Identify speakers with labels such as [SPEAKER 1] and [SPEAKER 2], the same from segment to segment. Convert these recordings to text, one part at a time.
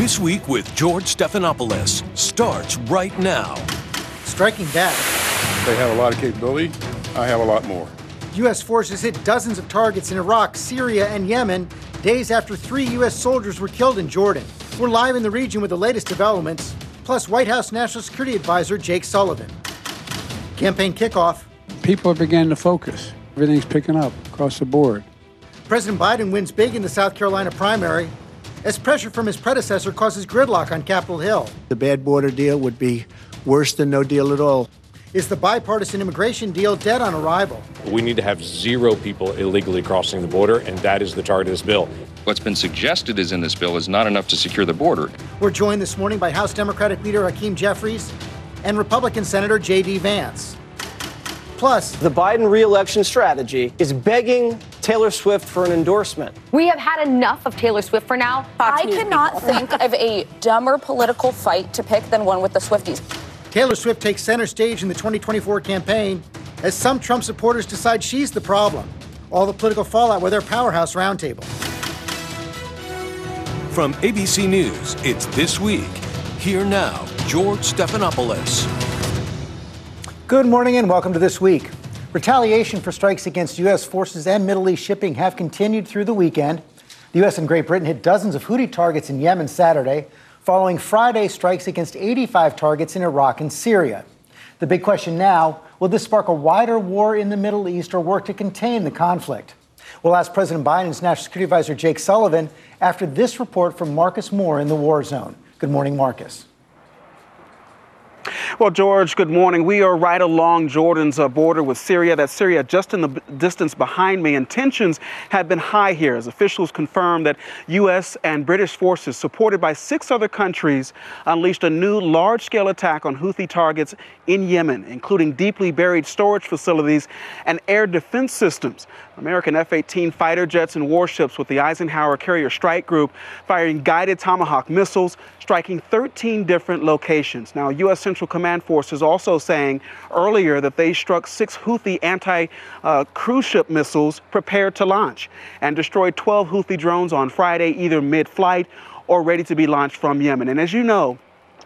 [SPEAKER 1] This Week with George Stephanopoulos starts right now.
[SPEAKER 2] Striking back.
[SPEAKER 3] They have a lot of capability. I have a lot more.
[SPEAKER 2] U.S. forces hit dozens of targets in Iraq, Syria, and Yemen days after three U.S. soldiers were killed in Jordan. We're live in the region with the latest developments, plus White House National Security Advisor Jake Sullivan. Campaign kickoff.
[SPEAKER 4] People are beginning to focus. Everything's picking up across the board.
[SPEAKER 2] President Biden wins big in the South Carolina primary as pressure from his predecessor causes gridlock on Capitol Hill.
[SPEAKER 5] The bad border deal would be worse than no deal at all.
[SPEAKER 2] Is the bipartisan immigration deal dead on arrival?
[SPEAKER 6] We need to have zero people illegally crossing the border, and that is the target of this bill.
[SPEAKER 7] What's been suggested is in this bill is not enough to secure the border.
[SPEAKER 2] We're joined this morning by House Democratic leader Hakeem Jeffries and Republican Senator J.D. Vance. Plus,
[SPEAKER 8] the Biden reelection strategy is begging Taylor Swift for an endorsement.
[SPEAKER 9] We have had enough of Taylor Swift for now.
[SPEAKER 10] Fox I cannot think of a dumber political fight to pick than one with the Swifties.
[SPEAKER 2] Taylor Swift takes center stage in the 2024 campaign as some Trump supporters decide she's the problem. All the political fallout with their powerhouse roundtable.
[SPEAKER 1] From ABC News, it's This Week. Here now, George Stephanopoulos.
[SPEAKER 2] Good morning and welcome to This Week. Retaliation for strikes against U.S. forces and Middle East shipping have continued through the weekend. The U.S. and Great Britain hit dozens of Houthi targets in Yemen Saturday, following Friday strikes against 85 targets in Iraq and Syria. The big question now will this spark a wider war in the Middle East or work to contain the conflict? We'll ask President Biden's National Security Advisor Jake Sullivan after this report from Marcus Moore in the war zone. Good morning, Marcus.
[SPEAKER 11] Well, George, good morning. We are right along Jordan's uh, border with Syria. That's Syria just in the distance behind me, and tensions have been high here as officials confirm that U.S. and British forces, supported by six other countries, unleashed a new large scale attack on Houthi targets in Yemen, including deeply buried storage facilities and air defense systems. American F 18 fighter jets and warships with the Eisenhower Carrier Strike Group firing guided Tomahawk missiles, striking 13 different locations. Now, U.S. Central Command forces also saying earlier that they struck six Houthi anti uh, cruise ship missiles prepared to launch and destroyed 12 Houthi drones on Friday, either mid flight or ready to be launched from Yemen. And as you know,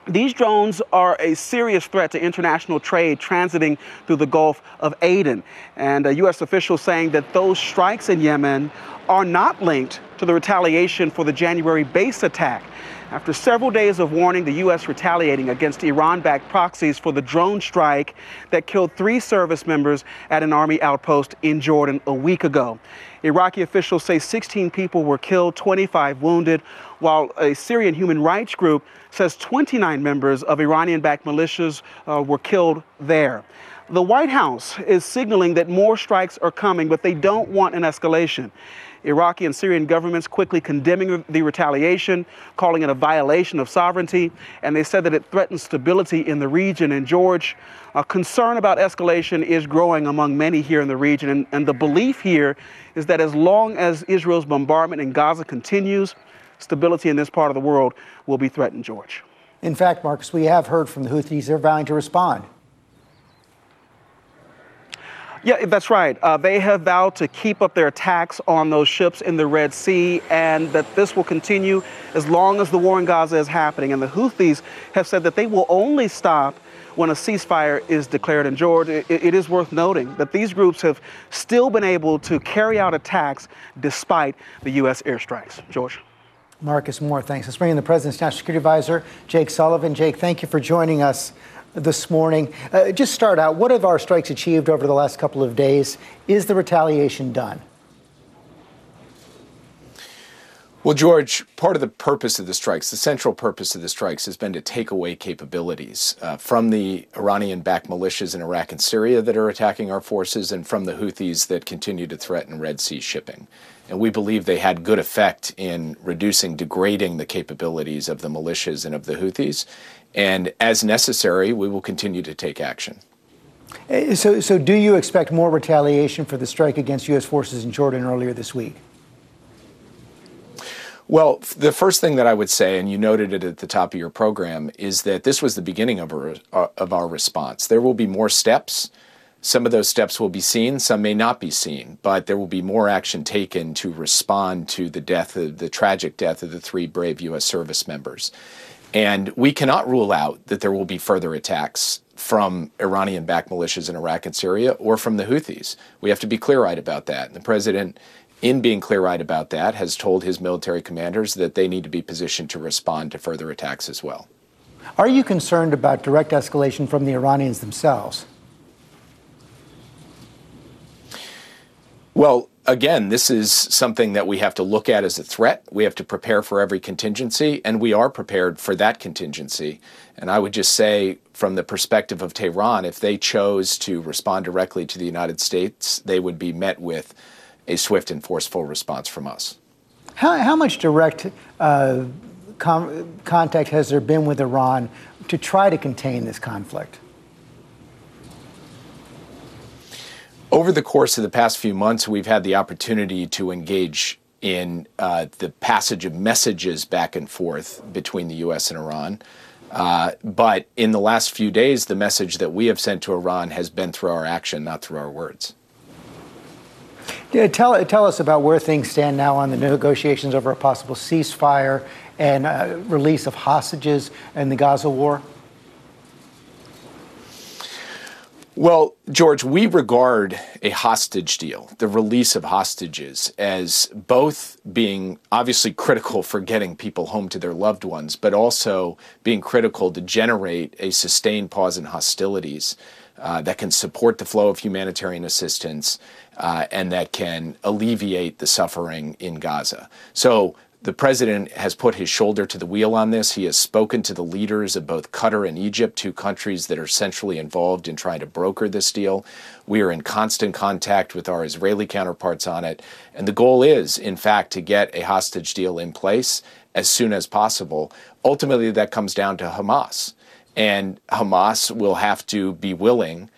[SPEAKER 11] these drones are a serious threat to international trade transiting through the Gulf of Aden. And a U.S. official saying that those strikes in Yemen are not linked to the retaliation for the January base attack. After several days of warning, the U.S. retaliating against Iran backed proxies for the drone strike that killed three service members at an army outpost in Jordan a week ago. Iraqi officials say 16 people were killed, 25 wounded, while a Syrian human rights group says 29 members of Iranian backed militias uh, were killed there. The White House is signaling that more strikes are coming, but they don't want an escalation. Iraqi and Syrian governments quickly condemning the retaliation, calling it a violation of sovereignty, and they said that it threatens stability in the region. And George, a concern about escalation is growing among many here in the region. And, and the belief here is that as long as Israel's bombardment in Gaza continues, stability in this part of the world will be threatened, George.
[SPEAKER 2] In fact, Marcus, we have heard from the Houthis they're vowing to respond.
[SPEAKER 11] Yeah, that's right. Uh, they have vowed to keep up their attacks on those ships in the Red Sea and that this will continue as long as the war in Gaza is happening. And the Houthis have said that they will only stop when a ceasefire is declared. in George, it, it is worth noting that these groups have still been able to carry out attacks despite the U.S. airstrikes. George.
[SPEAKER 2] Marcus Moore, thanks. Let's bring in the President's National Security Advisor, Jake Sullivan. Jake, thank you for joining us this morning. Uh, just start out, what have our strikes achieved over the last couple of days? Is the retaliation done?
[SPEAKER 12] Well, George, part of the purpose of the strikes, the central purpose of the strikes, has been to take away capabilities uh, from the Iranian backed militias in Iraq and Syria that are attacking our forces and from the Houthis that continue to threaten Red Sea shipping. And we believe they had good effect in reducing, degrading the capabilities of the militias and of the Houthis. And as necessary, we will continue to take action.
[SPEAKER 2] Uh, so, so do you expect more retaliation for the strike against U.S. forces in Jordan earlier this week?
[SPEAKER 12] Well, the first thing that I would say, and you noted it at the top of your program, is that this was the beginning of our, uh, of our response. There will be more steps Some of those steps will be seen, some may not be seen, but there will be more action taken to respond to the death of the tragic death of the three brave U.S. service members. And we cannot rule out that there will be further attacks from Iranian backed militias in Iraq and Syria or from the Houthis. We have to be clear eyed about that. And the president, in being clear eyed about that, has told his military commanders that they need to be positioned to respond to further attacks as well.
[SPEAKER 2] Are you concerned about direct escalation from the Iranians themselves?
[SPEAKER 12] Well, again, this is something that we have to look at as a threat. We have to prepare for every contingency, and we are prepared for that contingency. And I would just say, from the perspective of Tehran, if they chose to respond directly to the United States, they would be met with a swift and forceful response from us.
[SPEAKER 2] How, how much direct uh, com- contact has there been with Iran to try to contain this conflict?
[SPEAKER 12] Over the course of the past few months, we've had the opportunity to engage in uh, the passage of messages back and forth between the U.S. and Iran. Uh, but in the last few days, the message that we have sent to Iran has been through our action, not through our words.
[SPEAKER 2] Yeah, tell, tell us about where things stand now on the negotiations over a possible ceasefire and uh, release of hostages in the Gaza war.
[SPEAKER 12] Well, George, we regard a hostage deal, the release of hostages, as both being obviously critical for getting people home to their loved ones, but also being critical to generate a sustained pause in hostilities uh, that can support the flow of humanitarian assistance uh, and that can alleviate the suffering in Gaza. So the president has put his shoulder to the wheel on this. He has spoken to the leaders of both Qatar and Egypt, two countries that are centrally involved in trying to broker this deal. We are in constant contact with our Israeli counterparts on it. And the goal is, in fact, to get a hostage deal in place as soon as possible. Ultimately, that comes down to Hamas. And Hamas will have to be willing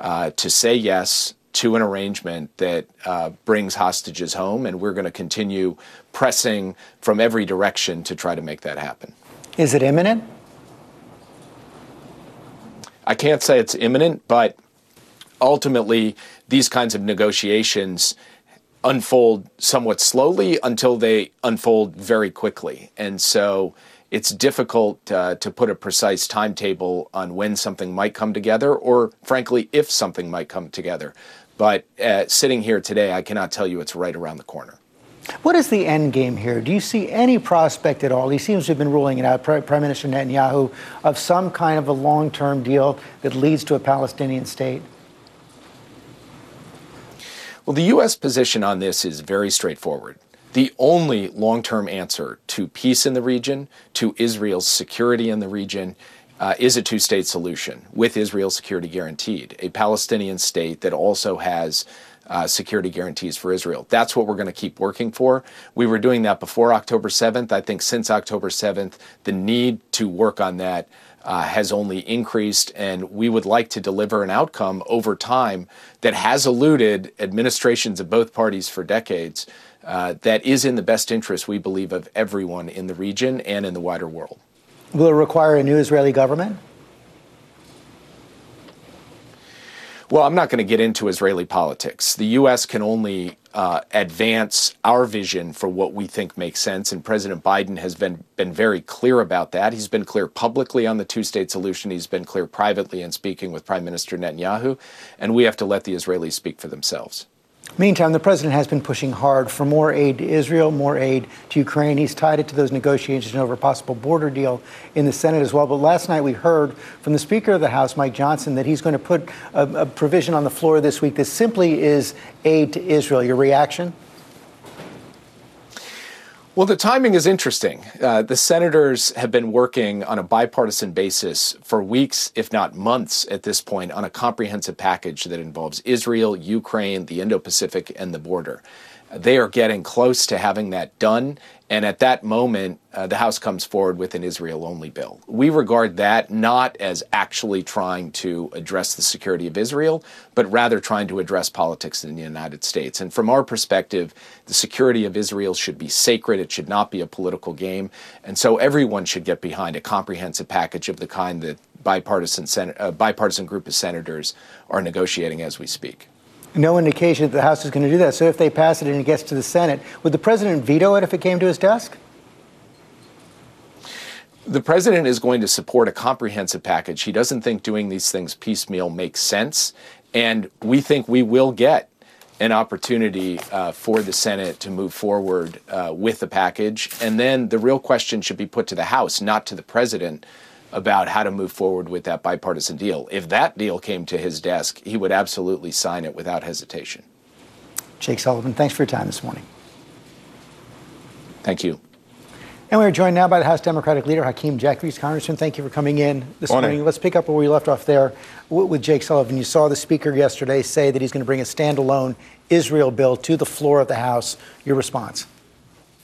[SPEAKER 12] uh, to say yes to an arrangement that uh, brings hostages home, and we're going to continue pressing from every direction to try to make that happen.
[SPEAKER 2] Is it imminent?
[SPEAKER 12] I can't say it's imminent, but ultimately, these kinds of negotiations unfold somewhat slowly until they unfold very quickly. And so it's difficult uh, to put a precise timetable on when something might come together, or frankly, if something might come together. But uh, sitting here today, I cannot tell you it's right around the corner.
[SPEAKER 2] What is the end game here? Do you see any prospect at all? He seems to have been ruling it out, Prime Minister Netanyahu, of some kind of a long term deal that leads to a Palestinian state?
[SPEAKER 12] Well, the U.S. position on this is very straightforward. The only long term answer to peace in the region, to Israel's security in the region, uh, is a two state solution with Israel's security guaranteed, a Palestinian state that also has uh, security guarantees for Israel. That's what we're going to keep working for. We were doing that before October 7th. I think since October 7th, the need to work on that uh, has only increased, and we would like to deliver an outcome over time that has eluded administrations of both parties for decades. Uh, that is in the best interest, we believe, of everyone in the region and in the wider world.
[SPEAKER 2] Will it require a new Israeli government?
[SPEAKER 12] Well, I'm not going to get into Israeli politics. The U.S. can only uh, advance our vision for what we think makes sense, and President Biden has been been very clear about that. He's been clear publicly on the two-state solution. He's been clear privately in speaking with Prime Minister Netanyahu, and we have to let the Israelis speak for themselves.
[SPEAKER 2] Meantime, the president has been pushing hard for more aid to Israel, more aid to Ukraine. He's tied it to those negotiations over a possible border deal in the Senate as well. But last night we heard from the Speaker of the House, Mike Johnson, that he's going to put a, a provision on the floor this week that simply is aid to Israel. Your reaction?
[SPEAKER 12] Well, the timing is interesting. Uh, the senators have been working on a bipartisan basis for weeks, if not months at this point, on a comprehensive package that involves Israel, Ukraine, the Indo Pacific, and the border. They are getting close to having that done, And at that moment, uh, the House comes forward with an Israel only bill. We regard that not as actually trying to address the security of Israel, but rather trying to address politics in the United States. And from our perspective, the security of Israel should be sacred. It should not be a political game. And so everyone should get behind a comprehensive package of the kind that bipartisan, Sen- uh, bipartisan group of senators are negotiating as we speak
[SPEAKER 2] no indication that the House is going to do that. So if they pass it and it gets to the Senate, would the president veto it if it came to his desk?
[SPEAKER 12] The president is going to support a comprehensive package. He doesn't think doing these things piecemeal makes sense. And we think we will get an opportunity uh, for the Senate to move forward uh, with the package. And then the real question should be put to the House, not to the president, about how to move forward with that bipartisan deal. If that deal came to his desk, he would absolutely sign it without hesitation.
[SPEAKER 2] Jake Sullivan, thanks for your time this morning.
[SPEAKER 12] Thank you.
[SPEAKER 2] And we are joined now by the House Democratic leader, Hakeem Jeffries. Congressman, thank you for coming in this morning. morning. Let's pick up where we left off there with Jake Sullivan. You saw the Speaker yesterday say that he's going to bring a standalone Israel bill to the floor of the House. Your response?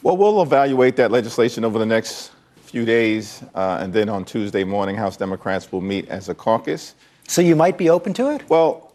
[SPEAKER 13] Well, we'll evaluate that legislation over the next few days, uh, and then on Tuesday morning, House Democrats will meet as a caucus.
[SPEAKER 2] So you might be open to it?
[SPEAKER 13] Well,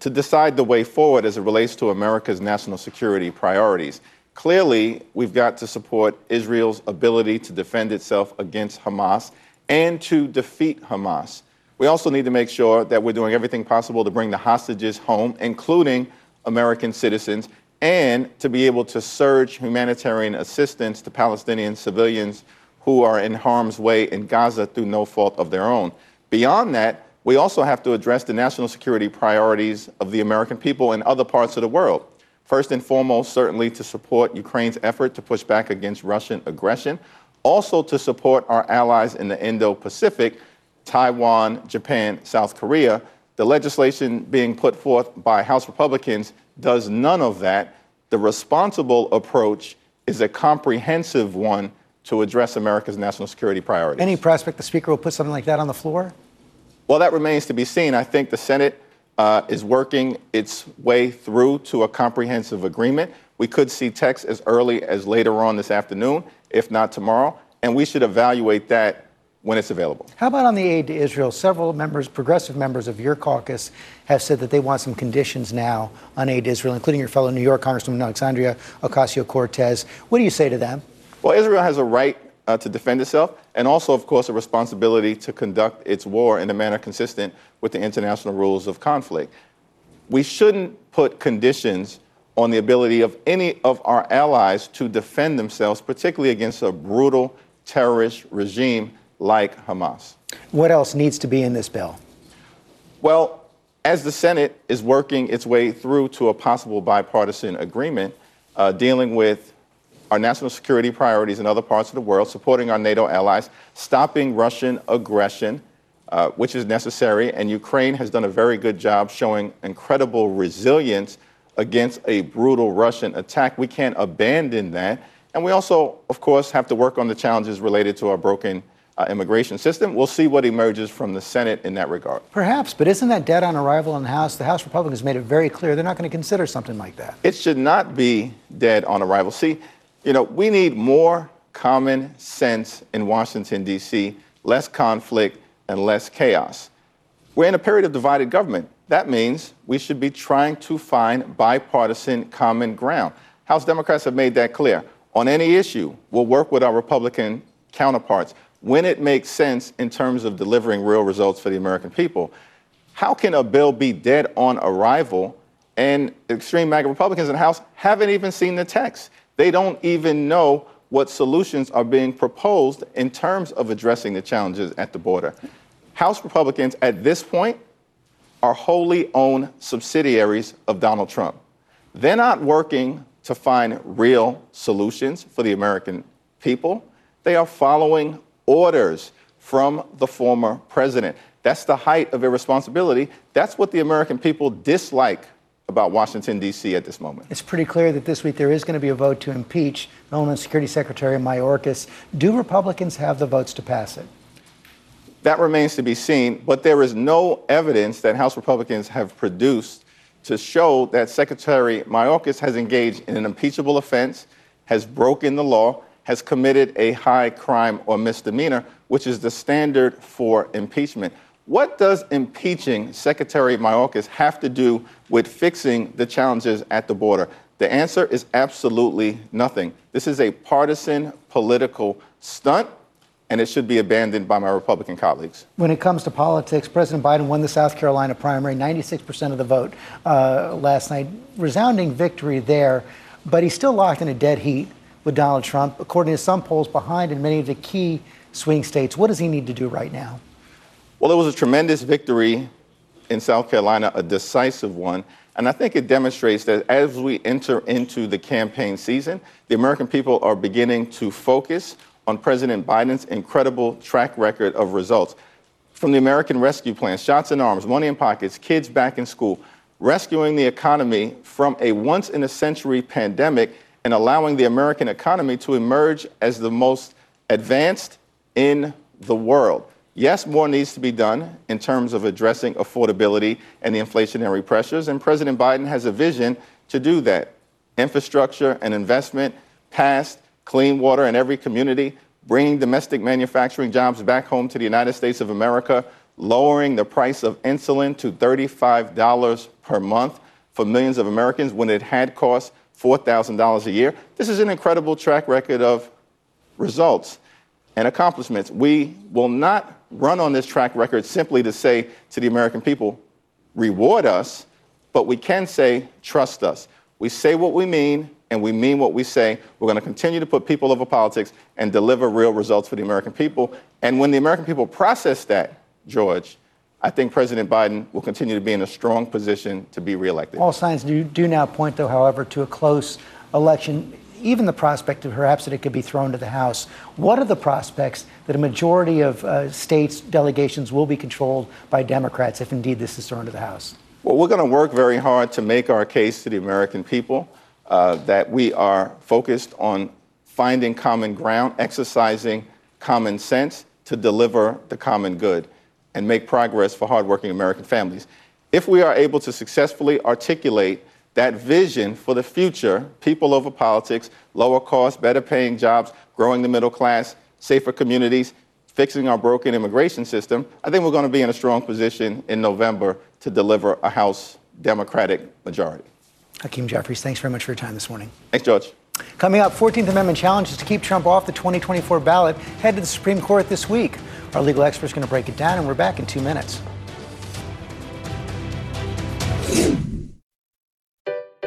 [SPEAKER 13] to decide the way forward as it relates to America's national security priorities. Clearly, we've got to support Israel's ability to defend itself against Hamas and to defeat Hamas. We also need to make sure that we're doing everything possible to bring the hostages home, including American citizens, and to be able to surge humanitarian assistance to Palestinian civilians who are in harm's way in Gaza through no fault of their own. Beyond that, we also have to address the national security priorities of the American people in other parts of the world. First and foremost, certainly to support Ukraine's effort to push back against Russian aggression, also to support our allies in the Indo Pacific, Taiwan, Japan, South Korea. The legislation being put forth by House Republicans does none of that. The responsible approach is a comprehensive one to address America's national security priorities.
[SPEAKER 2] Any prospect the Speaker will put something like that on the floor?
[SPEAKER 13] Well, that remains to be seen. I think the Senate uh, is working its way through to a comprehensive agreement. We could see text as early as later on this afternoon, if not tomorrow, and we should evaluate that when it's available.
[SPEAKER 2] How about on the aid to Israel? Several members, progressive members of your caucus, have said that they want some conditions now on aid to Israel, including your fellow New York Congresswoman Alexandria Ocasio Cortez. What do you say to them?
[SPEAKER 13] Well, Israel has a right uh, to defend itself and also, of course, a responsibility to conduct its war in a manner consistent with the international rules of conflict. We shouldn't put conditions on the ability of any of our allies to defend themselves, particularly against a brutal terrorist regime like Hamas.
[SPEAKER 2] What else needs to be in this bill?
[SPEAKER 13] Well, as the Senate is working its way through to a possible bipartisan agreement uh, dealing with our national security priorities in other parts of the world, supporting our NATO allies, stopping Russian aggression, uh, which is necessary. And Ukraine has done a very good job showing incredible resilience against a brutal Russian attack. We can't abandon that. And we also, of course, have to work on the challenges related to our broken uh, immigration system. We'll see what emerges from the Senate in that regard.
[SPEAKER 2] Perhaps, but isn't that dead on arrival in the House? The House Republicans made it very clear they're not going to consider something like that.
[SPEAKER 13] It should not be dead on arrival. See, you know, we need more common sense in Washington, D.C., less conflict and less chaos. We're in a period of divided government. That means we should be trying to find bipartisan common ground. House Democrats have made that clear. On any issue, we'll work with our Republican counterparts when it makes sense in terms of delivering real results for the American people. How can a bill be dead on arrival and extreme MAGA Republicans in the House haven't even seen the text? They don't even know what solutions are being proposed in terms of addressing the challenges at the border. House Republicans at this point are wholly owned subsidiaries of Donald Trump. They're not working to find real solutions for the American people. They are following orders from the former president. That's the height of irresponsibility. That's what the American people dislike about Washington, D.C. at this moment.
[SPEAKER 2] It's pretty clear that this week there is going to be a vote to impeach Homeland Security Secretary Mayorkas. Do Republicans have the votes to pass it?
[SPEAKER 13] That remains to be seen, but there is no evidence that House Republicans have produced to show that Secretary Mayorkas has engaged in an impeachable offense, has broken the law, has committed a high crime or misdemeanor, which is the standard for impeachment. What does impeaching Secretary Mayorkas have to do with fixing the challenges at the border? The answer is absolutely nothing. This is a partisan political stunt, and it should be abandoned by my Republican colleagues.
[SPEAKER 2] When it comes to politics, President Biden won the South Carolina primary, 96% of the vote uh, last night. Resounding victory there, but he's still locked in a dead heat with Donald Trump, according to some polls, behind in many of the key swing states. What does he need to do right now?
[SPEAKER 13] Well, it was a tremendous victory in South Carolina, a decisive one. And I think it demonstrates that as we enter into the campaign season, the American people are beginning to focus on President Biden's incredible track record of results. From the American Rescue Plan, shots in arms, money in pockets, kids back in school, rescuing the economy from a once in a century pandemic and allowing the American economy to emerge as the most advanced in the world. Yes, more needs to be done in terms of addressing affordability and the inflationary pressures, and President Biden has a vision to do that. Infrastructure and investment passed, clean water in every community, bringing domestic manufacturing jobs back home to the United States of America, lowering the price of insulin to $35 per month for millions of Americans when it had cost $4,000 a year. This is an incredible track record of results and accomplishments. We will not run on this track record simply to say to the American people, reward us, but we can say, trust us. We say what we mean, and we mean what we say. We're going to continue to put people over politics and deliver real results for the American people. And when the American people process that, George, I think President Biden will continue to be in a strong position to be reelected.
[SPEAKER 2] All signs do, do now point, though, however, to a close election even the prospect of perhaps that it could be thrown to the House. What are the prospects that a majority of uh, states' delegations will be controlled by Democrats if indeed this is thrown to the House?
[SPEAKER 13] Well, we're going to work very hard to make our case to the American people uh, that we are focused on finding common ground, exercising common sense to deliver the common good and make progress for hardworking American families. If we are able to successfully articulate that vision for the future people over politics, lower costs, better paying jobs, growing the middle class, safer communities, fixing our broken immigration system, I think we're going to be in a strong position in November to deliver a House Democratic majority.
[SPEAKER 2] Hakeem Jeffries, thanks very much for your time this morning.
[SPEAKER 13] Thanks, George.
[SPEAKER 2] Coming up, 14th Amendment challenges to keep Trump off the 2024 ballot head to the Supreme Court this week. Our legal expert is going to break it down, and we're back in two minutes.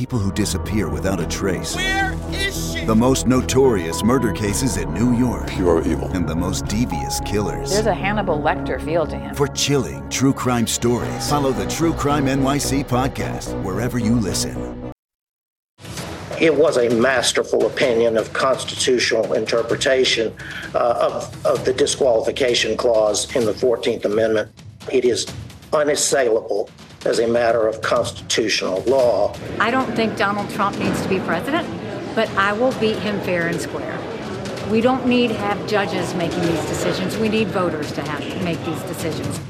[SPEAKER 14] People who disappear without a trace.
[SPEAKER 15] Where is she?
[SPEAKER 14] The most notorious murder cases in New York.
[SPEAKER 3] Pure evil.
[SPEAKER 14] And the most devious killers.
[SPEAKER 16] There's a Hannibal Lecter feel to him.
[SPEAKER 14] For chilling true crime stories, follow the True Crime NYC podcast wherever you listen.
[SPEAKER 17] It was a masterful opinion of constitutional interpretation uh, of, of the disqualification clause in the 14th Amendment. It is unassailable as a matter of constitutional law.
[SPEAKER 18] I don't think Donald Trump needs to be president, but I will beat him fair and square. We don't need to have judges making these decisions. We need voters to have to make these decisions.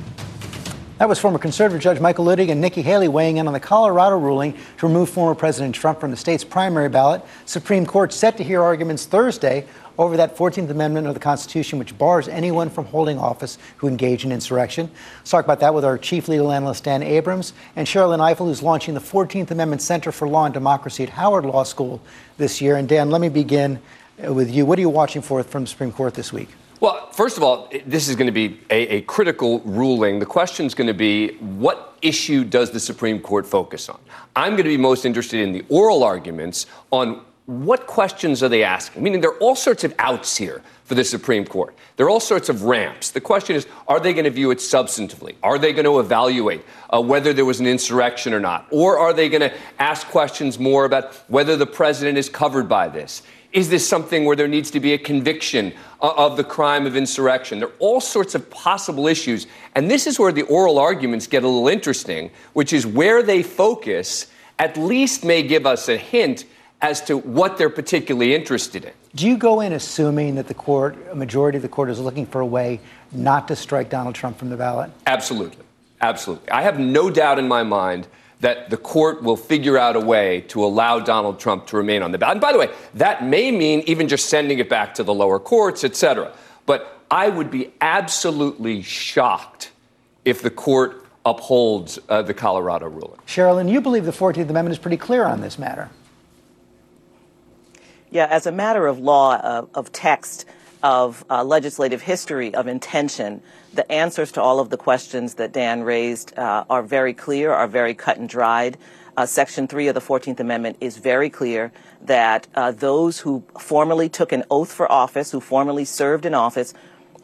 [SPEAKER 2] That was former conservative Judge Michael Luttig and Nikki Haley weighing in on the Colorado ruling to remove former President Trump from the state's primary ballot. Supreme Court set to hear arguments Thursday over that 14th Amendment of the Constitution, which bars anyone from holding office who engage in insurrection. Let's talk about that with our chief legal analyst, Dan Abrams, and Sherrilyn Ifill, who's launching the 14th Amendment Center for Law and Democracy at Howard Law School this year. And Dan, let me begin uh, with you. What are you watching for from the Supreme Court this week?
[SPEAKER 19] Well, first of all, this is going to be a, a critical ruling. The question is going to be what issue does the Supreme Court focus on? I'm going to be most interested in the oral arguments on what questions are they asking? Meaning, there are all sorts of outs here for the Supreme Court. There are all sorts of ramps. The question is are they going to view it substantively? Are they going to evaluate uh, whether there was an insurrection or not? Or are they going to ask questions more about whether the president is covered by this? Is this something where there needs to be a conviction uh, of the crime of insurrection? There are all sorts of possible issues. And this is where the oral arguments get a little interesting, which is where they focus, at least may give us a hint as to what they're particularly interested in.
[SPEAKER 2] Do you go in assuming that the court, a majority of the court, is looking for a way not to strike Donald Trump from the ballot?
[SPEAKER 19] Absolutely. Absolutely. I have no doubt in my mind that the court will figure out a way to allow Donald Trump to remain on the ballot. And by the way, that may mean even just sending it back to the lower courts, et cetera. But I would be absolutely shocked if the court upholds uh, the Colorado ruling.
[SPEAKER 2] Sherrilyn, you believe the 14th Amendment is pretty clear on this matter.
[SPEAKER 15] Yeah, as a matter of law, uh, of text, of uh, legislative history, of intention, the answers to all of the questions that Dan raised uh, are very clear, are very cut and dried. Uh, Section 3 of the 14th Amendment is very clear that uh, those who formally took an oath for office, who formally served in office,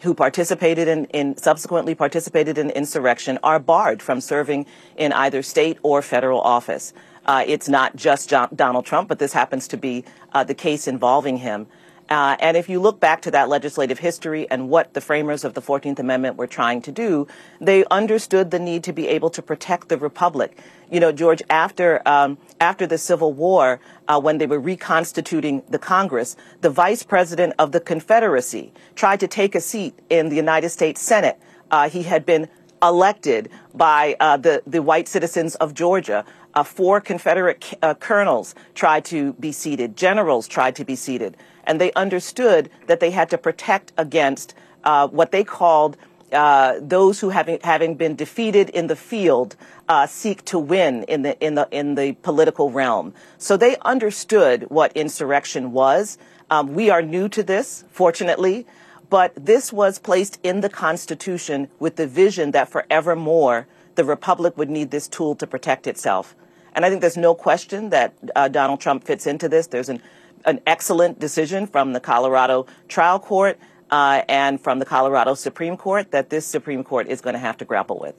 [SPEAKER 15] who participated in, in, subsequently participated in insurrection are barred from serving in either state or federal office. Uh, it's not just John, Donald Trump, but this happens to be uh, the case involving him. Uh, and if you look back to that legislative history and what the framers of the 14th Amendment were trying to do, they understood the need to be able to protect the republic. You know, George, after um, after the Civil War, uh, when they were reconstituting the Congress, the vice president of the Confederacy tried to take a seat in the United States Senate. Uh, he had been elected by uh, the the white citizens of Georgia. Uh, four Confederate uh, colonels tried to be seated. Generals tried to be seated and they understood that they had to protect against uh, what they called uh, those who having having been defeated in the field uh, seek to win in the in the in the political realm. So they understood what insurrection was. Um, we are new to this, fortunately, but this was placed in the Constitution with the vision that forevermore the republic would need this tool to protect itself. And I think there's no question that uh, Donald Trump fits into this. There's an an excellent decision from the Colorado trial court uh, and from the Colorado Supreme Court that this Supreme Court is going to have to grapple with.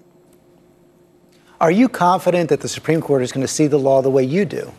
[SPEAKER 2] Are you confident that the Supreme Court is going to see the law the way you do?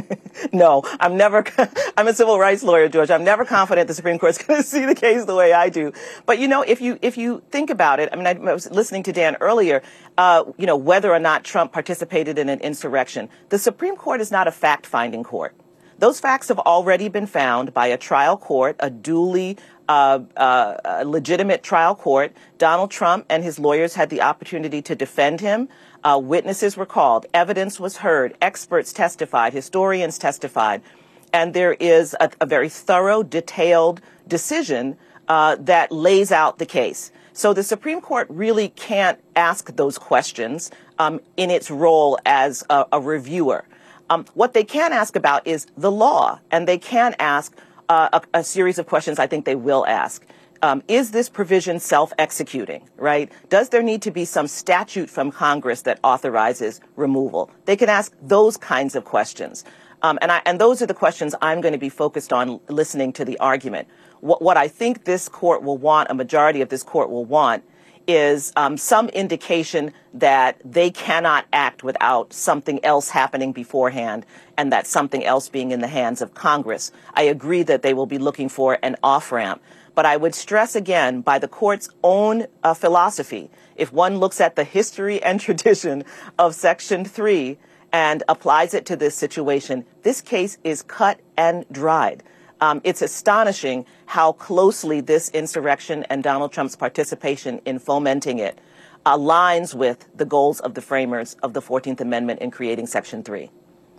[SPEAKER 15] no, I'm never. I'm a civil rights lawyer, George. I'm never confident the Supreme Court's going to see the case the way I do. But you know, if you if you think about it, I mean, I was listening to Dan earlier. Uh, you know, whether or not Trump participated in an insurrection, the Supreme Court is not a fact-finding court. Those facts have already been found by a trial court, a duly uh, uh, legitimate trial court. Donald Trump and his lawyers had the opportunity to defend him. Uh, witnesses were called, evidence was heard, experts testified, historians testified, and there is a, a very thorough, detailed decision uh, that lays out the case. So the Supreme Court really can't ask those questions um, in its role as a, a reviewer. Um, what they can ask about is the law, and they can ask uh, a, a, series of questions I think they will ask. Um, is this provision self-executing, right? Does there need to be some statute from Congress that authorizes removal? They can ask those kinds of questions. Um, and, I, and those are the questions I'm going to be focused on listening to the argument. What, what I think this court will want, a majority of this court will want, is um, some indication that they cannot act without something else happening beforehand and that something else being in the hands of Congress. I agree that they will be looking for an off ramp. But I would stress again, by the court's own uh, philosophy, if one looks at the history and tradition of Section 3 and applies it to this situation, this case is cut and dried. Um, it's astonishing how closely this insurrection and Donald Trump's participation in fomenting it aligns with the goals of the framers of the 14th Amendment in creating Section 3.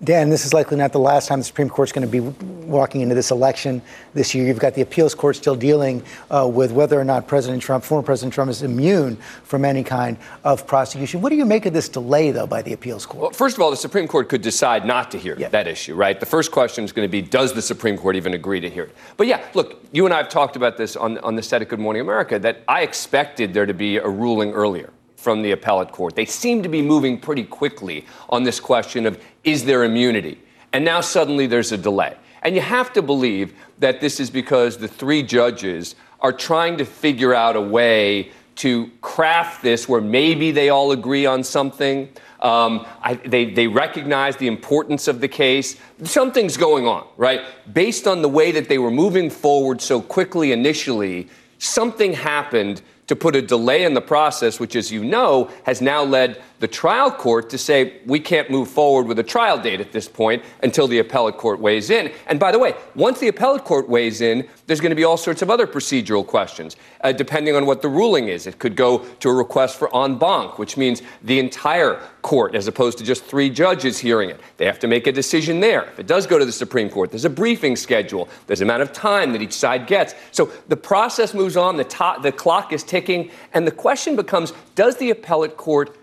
[SPEAKER 2] Dan, this is likely not the last time the Supreme Court's going to be walking into this election this year. You've got the appeals court still dealing uh, with whether or not President Trump, former President Trump, is immune from any kind of prosecution. What do you make of this delay, though, by the appeals court?
[SPEAKER 19] Well, first of all, the Supreme Court could decide not to hear yeah. that issue, right? The first question is going to be Does the Supreme Court even agree to hear it? But yeah, look, you and I have talked about this on, on the set of Good Morning America that I expected there to be a ruling earlier from the appellate court. They seem to be moving pretty quickly on this question of is there immunity? And now suddenly there's a delay. And you have to believe that this is because the three judges are trying to figure out a way to craft this where maybe they all agree on something. Um, I, they, they recognize the importance of the case. Something's going on, right? Based on the way that they were moving forward so quickly initially, something happened to put a delay in the process, which, as you know, has now led the trial court to say we can't move forward with a trial date at this point until the appellate court weighs in. And by the way, once the appellate court weighs in, there's going to be all sorts of other procedural questions, uh, depending on what the ruling is. It could go to a request for en banc, which means the entire court, as opposed to just three judges hearing it. They have to make a decision there. If it does go to the Supreme Court, there's a briefing schedule, there's an amount of time that each side gets. So the process moves on, the, to- the clock is ticking, and the question becomes does the appellate court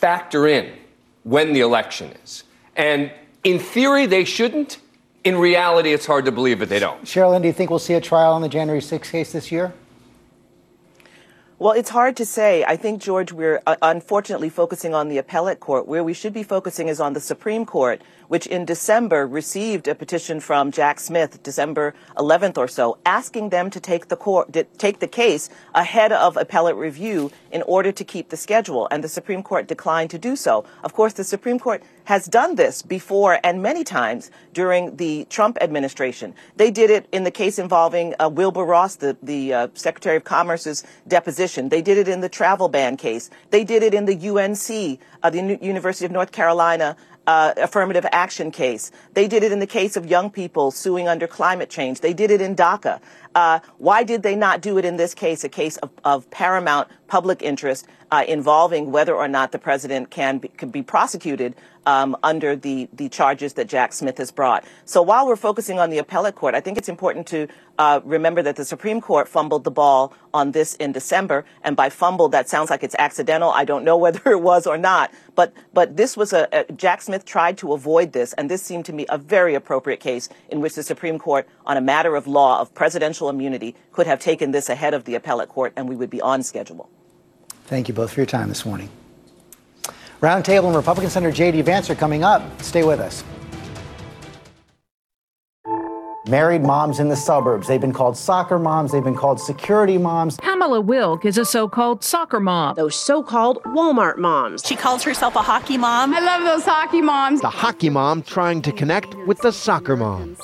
[SPEAKER 19] factor in when the election is. And in theory, they shouldn't. In reality, it's hard to believe that they don't.
[SPEAKER 2] Sherrilyn, do you think we'll see a trial on the January 6th case this year?
[SPEAKER 15] Well, it's hard to say. I think, George, we're uh, unfortunately focusing on the appellate court. Where we should be focusing is on the Supreme Court, which in December received a petition from Jack Smith, December 11th or so, asking them to take the court, take the case ahead of appellate review in order to keep the schedule. And the Supreme Court declined to do so. Of course, the Supreme Court has done this before and many times during the Trump administration. They did it in the case involving uh, Wilbur Ross, the, the uh, Secretary of Commerce's deposition. They did it in the travel ban case. They did it in the UNC, uh, the University of North Carolina uh, affirmative action case. They did it in the case of young people suing under climate change. They did it in DACA. Uh, why did they not do it in this case, a case of, of paramount public interest uh, involving whether or not the president can be, can be prosecuted um, under the, the charges that Jack Smith has brought. So while we're focusing on the appellate court, I think it's important to uh, remember that the Supreme Court fumbled the ball on this in December. And by fumbled, that sounds like it's accidental. I don't know whether it was or not. But, but this was a, a Jack Smith tried to avoid this. And this seemed to me a very appropriate case in which the Supreme Court, on a matter of law of presidential immunity, could have taken this ahead of the appellate court and we would be on schedule.
[SPEAKER 2] Thank you both for your time this morning. Roundtable and Republican Senator J.D. Vance are coming up. Stay with us. Married moms in the suburbs. They've been called soccer moms. They've been called security moms.
[SPEAKER 20] Pamela Wilk is a so called soccer mom.
[SPEAKER 21] Those so called Walmart moms.
[SPEAKER 22] She calls herself a hockey mom.
[SPEAKER 23] I love those hockey moms.
[SPEAKER 24] The hockey mom trying to connect with the soccer moms.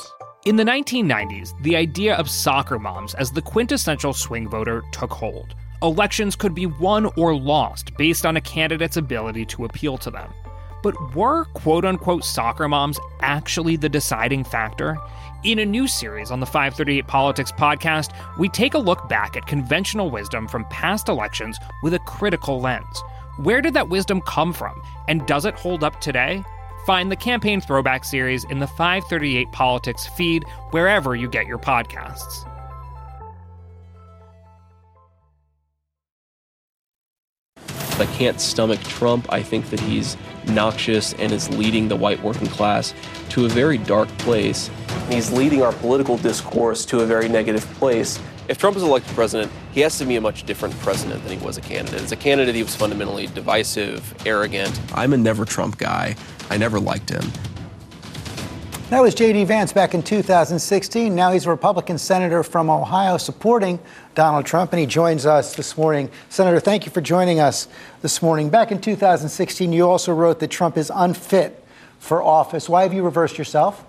[SPEAKER 25] In the 1990s, the idea of soccer moms as the quintessential swing voter took hold. Elections could be won or lost based on a candidate's ability to appeal to them. But were quote unquote soccer moms actually the deciding factor? In a new series on the 538 Politics podcast, we take a look back at conventional wisdom from past elections with a critical lens. Where did that wisdom come from, and does it hold up today? Find the campaign throwback series in the 538 Politics feed wherever you get your podcasts.
[SPEAKER 26] I can't stomach Trump. I think that he's noxious and is leading the white working class to a very dark place.
[SPEAKER 8] He's leading our political discourse to a very negative place.
[SPEAKER 26] If Trump is elected president, he has to be a much different president than he was a candidate. As a candidate, he was fundamentally divisive, arrogant. I'm a never Trump guy. I never liked him.
[SPEAKER 2] That was J.D. Vance back in 2016. Now he's a Republican senator from Ohio supporting Donald Trump, and he joins us this morning. Senator, thank you for joining us this morning. Back in 2016, you also wrote that Trump is unfit for office. Why have you reversed yourself?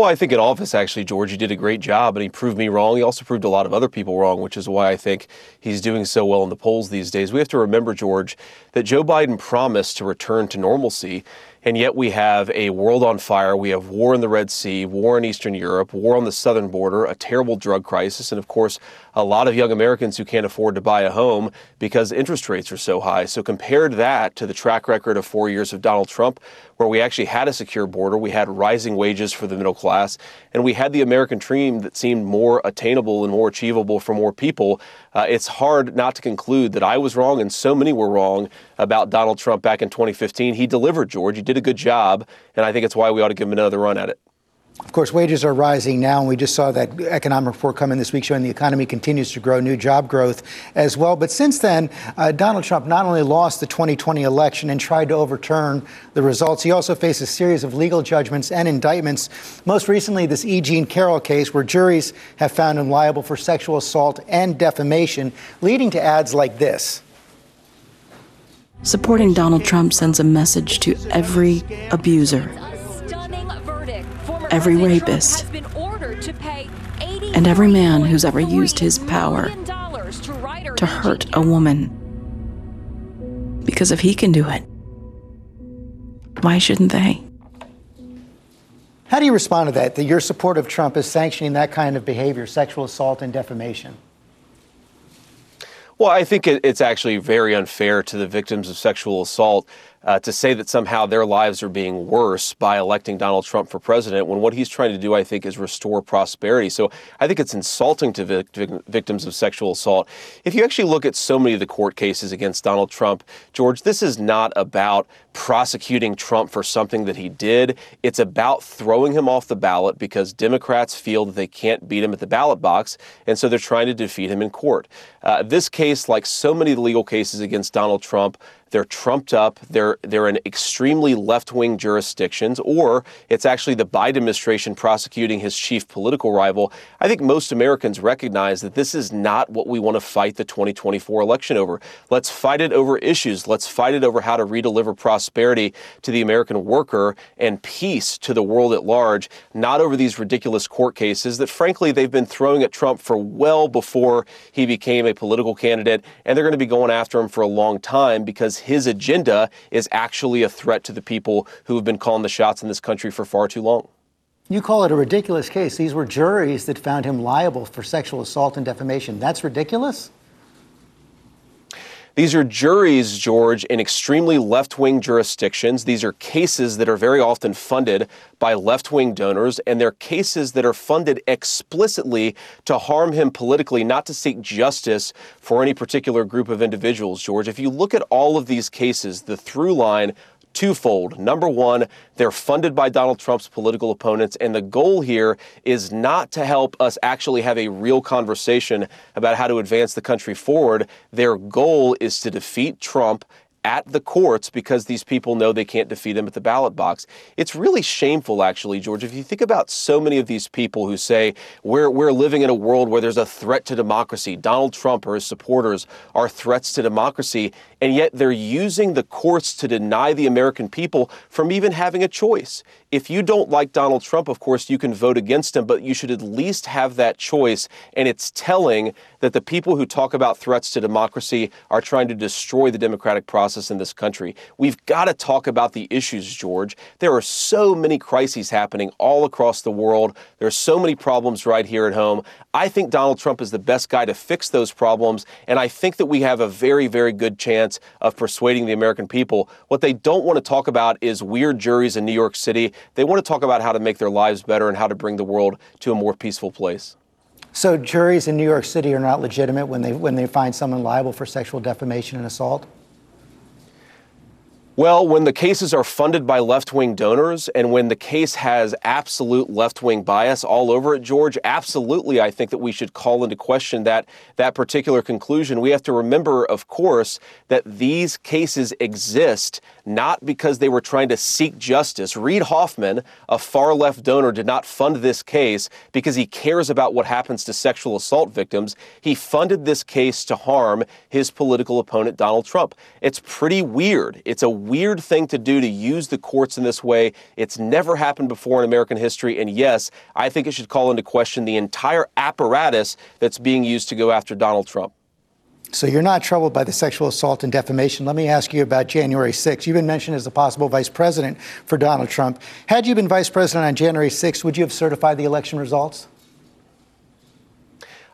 [SPEAKER 26] Well, I think in office, actually, George, he did a great job and he proved me wrong. He also proved a lot of other people wrong, which is why I think he's doing so well in the polls these days. We have to remember, George, that Joe Biden promised to return to normalcy. And yet we have a world on fire. We have war in the Red Sea, war in Eastern Europe, war on the southern border, a terrible drug crisis, and of course, a lot of young Americans who can't afford to buy a home because interest rates are so high. So compared that to the track record of four years of Donald Trump, where we actually had a secure border, we had rising wages for the middle class, and we had the American dream that seemed more attainable and more achievable for more people, uh, it's hard not to conclude that I was wrong and so many were wrong about Donald Trump back in 2015. He delivered, George. He did a good job, and I think it's why we ought to give him another run at it.
[SPEAKER 2] Of course, wages are rising now, and we just saw that economic report come in this week showing the economy continues to grow, new job growth as well. But since then, uh, Donald Trump not only lost the 2020 election and tried to overturn the results, he also faced a series of legal judgments and indictments. Most recently, this E. Jean Carroll case, where juries have found him liable for sexual assault and defamation, leading to ads like this.
[SPEAKER 27] Supporting Donald Trump sends a message to every abuser every rapist, and every man who's ever used his power to hurt a woman. Because if he can do it, why shouldn't they?
[SPEAKER 2] How do you respond to that? That your support of Trump is sanctioning that kind of behavior, sexual assault and defamation?
[SPEAKER 26] Well, I think it's actually very unfair to the victims of sexual assault uh, to say that somehow their lives are being worse by electing Donald Trump for president when what he's trying to do, I think, is restore prosperity. So I think it's insulting to vic- victims of sexual assault. If you actually look at so many of the court cases against Donald Trump, George, this is not about prosecuting Trump for something that he did. It's about throwing him off the ballot because Democrats feel that they can't beat him at the ballot box, and so they're trying to defeat him in court. Uh, this case, like so many of the legal cases against Donald Trump, they're trumped up. They're they're in extremely left-wing jurisdictions, or it's actually the Biden administration prosecuting his chief political rival. I think most Americans recognize that this is not what we want to fight the 2024 election over. Let's fight it over issues. Let's fight it over how to redeliver prosperity to the American worker and peace to the world at large, not over these ridiculous court cases that, frankly, they've been throwing at Trump for well before he became a political candidate, and they're going to be going after him for a long time because his agenda is actually a threat to the people who have been calling the shots in this country for far too long.
[SPEAKER 2] You call it a ridiculous case. These were juries that found him liable for sexual assault and defamation. That's ridiculous?
[SPEAKER 26] These are juries, George, in extremely left wing jurisdictions. These are cases that are very often funded by left wing donors, and they're cases that are funded explicitly to harm him politically, not to seek justice for any particular group of individuals, George. If you look at all of these cases, the through line twofold. Number one, they're funded by Donald Trump's political opponents, and the goal here is not to help us actually have a real conversation about how to advance the country forward. Their goal is to defeat Trump at the courts because these people know they can't defeat him at the ballot box. It's really shameful, actually, George, if you think about so many of these people who say we're, we're living in a world where there's a threat to democracy. Donald Trump or his supporters are threats to democracy, and yet they're using the courts to deny the American people from even having a choice. If you don't like Donald Trump, of course, you can vote against him, but you should at least have that choice. And it's telling that the people who talk about threats to democracy are trying to destroy the democratic process in this country. We've got to talk about the issues, George. There are so many crises happening all across the world. There are so many problems right here at home. I think Donald Trump is the best guy to fix those problems. And I think that we have a very, very good chance of persuading the American people. What they don't want to talk about is weird juries in New York City they want to talk about how to make their lives better and how to bring the world to a more peaceful place.
[SPEAKER 2] So juries in New York City are not legitimate when they when they find someone liable for sexual defamation and assault?
[SPEAKER 26] Well, when the cases are funded by left wing donors and when the case has absolute left wing bias all over it, George, absolutely, I think that we should call into question that, that particular conclusion. We have to remember, of course, that these cases exist not because they were trying to seek justice. Reid Hoffman, a far left donor, did not fund this case because he cares about what happens to sexual assault victims. He funded this case to harm his political opponent, Donald Trump. It's pretty weird. It's a weird thing to do to use the courts in this way. It's never happened before in American history. And yes, I think it should call into question the entire apparatus that's being used to go after Donald Trump.
[SPEAKER 2] So you're not troubled by the sexual assault and defamation. Let me ask you about January 6th. You've been mentioned as a possible vice president for Donald Trump. Had you been vice president on January 6th, would you have certified the election results?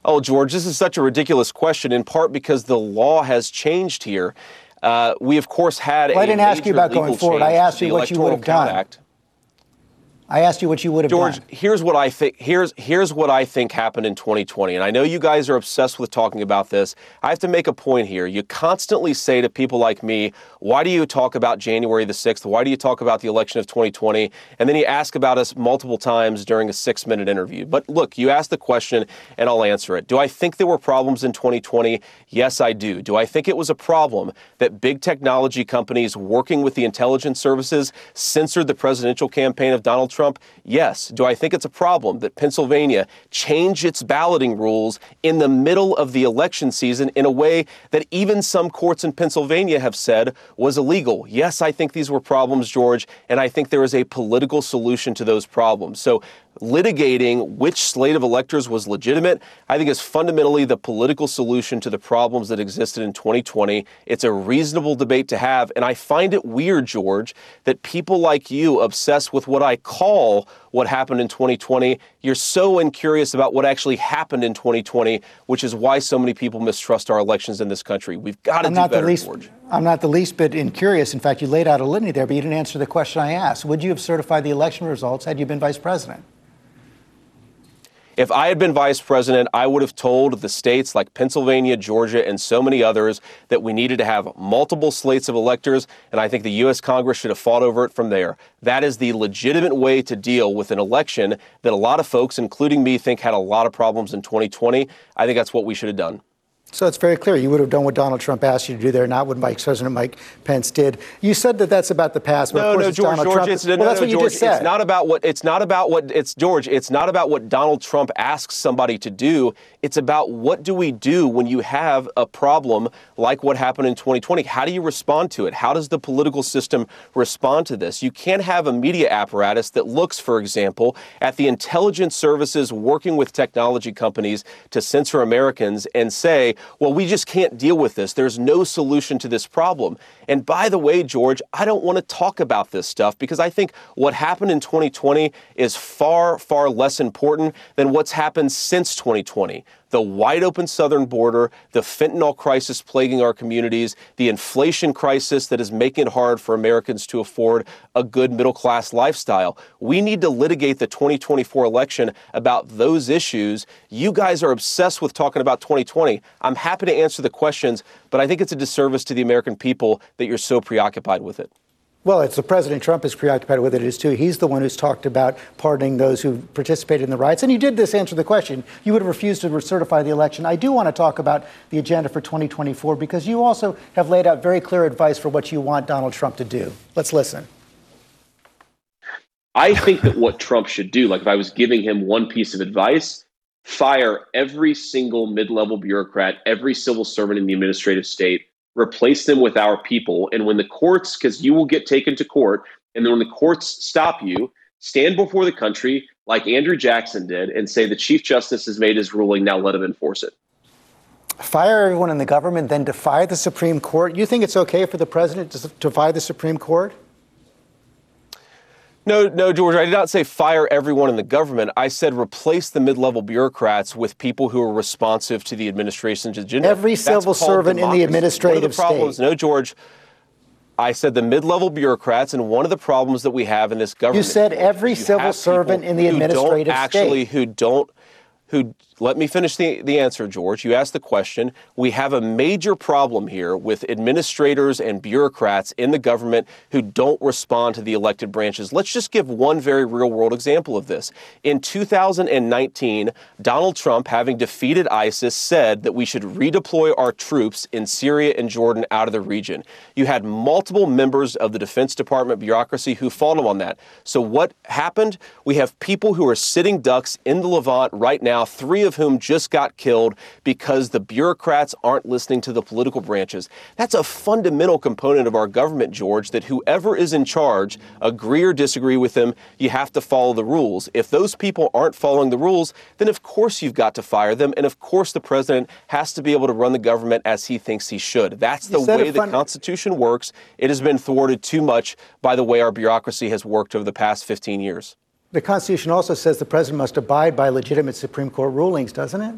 [SPEAKER 26] Oh, George, this is such a ridiculous question, in part because the law has changed here. Uh, we, of course, had
[SPEAKER 2] well, I didn't ask you about going forward. I asked you what you would have done. Act. I asked you what you would have
[SPEAKER 26] George,
[SPEAKER 2] done.
[SPEAKER 26] here's what I think. Here's here's what I think happened in 2020, and I know you guys are obsessed with talking about this. I have to make a point here. You constantly say to people like me, "Why do you talk about January the 6th? Why do you talk about the election of 2020?" And then you ask about us multiple times during a six-minute interview. But look, you asked the question, and I'll answer it. Do I think there were problems in 2020? Yes, I do. Do I think it was a problem that big technology companies working with the intelligence services censored the presidential campaign of Donald Trump? Yes. Do I think it's a problem that Pennsylvania changed its balloting rules in the middle of the election season in a way that even some courts in Pennsylvania have said was illegal? Yes, I think these were problems, George, and I think there is a political solution to those problems. So litigating which slate of electors was legitimate, I think is fundamentally the political solution to the problems that existed in 2020. It's a reasonable debate to have. And I find it weird, George, that people like you obsess with what I call what happened in 2020. You're so incurious about what actually happened in 2020, which is why so many people mistrust our elections in this country. We've got to
[SPEAKER 2] I'm
[SPEAKER 26] do
[SPEAKER 2] not
[SPEAKER 28] better,
[SPEAKER 2] the least,
[SPEAKER 26] George.
[SPEAKER 2] I'm not the least bit incurious. In fact, you laid out a litany there, but you didn't answer the question I asked. Would you have certified the election results had you been vice president?
[SPEAKER 26] If I had been vice president, I would have told the states like Pennsylvania, Georgia, and so many others that we needed to have multiple slates of electors, and I think the U.S. Congress should have fought over it from there. That is the legitimate way to deal with an election that a lot of folks, including me, think had a lot of problems in 2020. I think that's what we should have done.
[SPEAKER 2] So it's very clear you would have done what Donald Trump asked you to do there, not what Vice President Mike Pence did. You said that that's about the past, but
[SPEAKER 26] no,
[SPEAKER 2] of course
[SPEAKER 26] no,
[SPEAKER 2] it's
[SPEAKER 26] George,
[SPEAKER 2] Donald
[SPEAKER 26] George,
[SPEAKER 2] Trump.
[SPEAKER 26] it's, no,
[SPEAKER 2] well, that's
[SPEAKER 26] no,
[SPEAKER 2] what you just said.
[SPEAKER 26] It's not about what it's not about what it's George. It's not about what Donald Trump asks somebody to do. It's about what do we do when you have a problem like what happened in 2020? How do you respond to it? How does the political system respond to this? You can't have a media apparatus that looks, for example, at the intelligence services working with technology companies to censor Americans and say, well, we just can't deal with this. There's no solution to this problem. And by the way, George, I don't want to talk about this stuff because I think what happened in 2020 is far, far less important than what's happened since 2020 the wide open southern border, the fentanyl crisis plaguing our communities, the inflation crisis that is making it hard for Americans to afford a good middle class lifestyle. We need to litigate the 2024 election about those issues. You guys are obsessed with talking about 2020. I'm happy to answer the questions, but I think it's a disservice to the American people that you're so preoccupied with it.
[SPEAKER 2] Well, it's the President Trump is preoccupied with it is too. He's the one who's talked about pardoning those who participated in the riots. And you did this answer the question. You would have refused to certify the election. I do want to talk about the agenda for 2024 because you also have laid out very clear advice for what you want Donald Trump to do. Let's listen.
[SPEAKER 29] I think that what Trump should do, like if I was giving him one piece of advice, fire every single mid level bureaucrat, every civil servant in the administrative state, replace them with our people. And when the courts, because you will get taken to court, and then when the courts stop you, stand before the country like Andrew Jackson did and say the Chief Justice has made his ruling, now let him enforce it.
[SPEAKER 2] Fire everyone in the government, then defy the Supreme Court. You think it's okay for the president to defy the Supreme Court?
[SPEAKER 26] No, no, George, I did not say fire everyone in the government. I said replace the mid level bureaucrats with people who are responsive to the administration's agenda.
[SPEAKER 2] Every
[SPEAKER 26] That's
[SPEAKER 2] civil servant in the administrative
[SPEAKER 26] one of the problems,
[SPEAKER 2] state.
[SPEAKER 26] No, George. I said the mid level bureaucrats, and one of the problems that we have in this government.
[SPEAKER 2] You said every civil servant in the administrative
[SPEAKER 26] don't actually, who don't who let me finish the, the answer, George. You asked the question. We have a major problem here with administrators and bureaucrats in the government who don't respond to the elected branches. Let's just give one very real world example of this. In 2019, Donald Trump, having defeated ISIS, said that we should redeploy our troops in Syria and Jordan out of the region. You had multiple members of the Defense Department bureaucracy who fought him on that. So what happened? We have people who are sitting ducks in the Levant right now, three of whom just got killed because the bureaucrats aren't listening to the political branches. That's a fundamental component of our government, George, that whoever is in charge, agree or disagree with them, you have to follow the rules. If those people aren't following the rules, then of course you've got to fire them. And of course the president has to be able to run the government as he thinks he should. That's the way the Constitution works. It has been thwarted too much by the way our bureaucracy has worked over the past 15 years.
[SPEAKER 2] The Constitution also says the president must abide by legitimate Supreme Court rulings, doesn't it?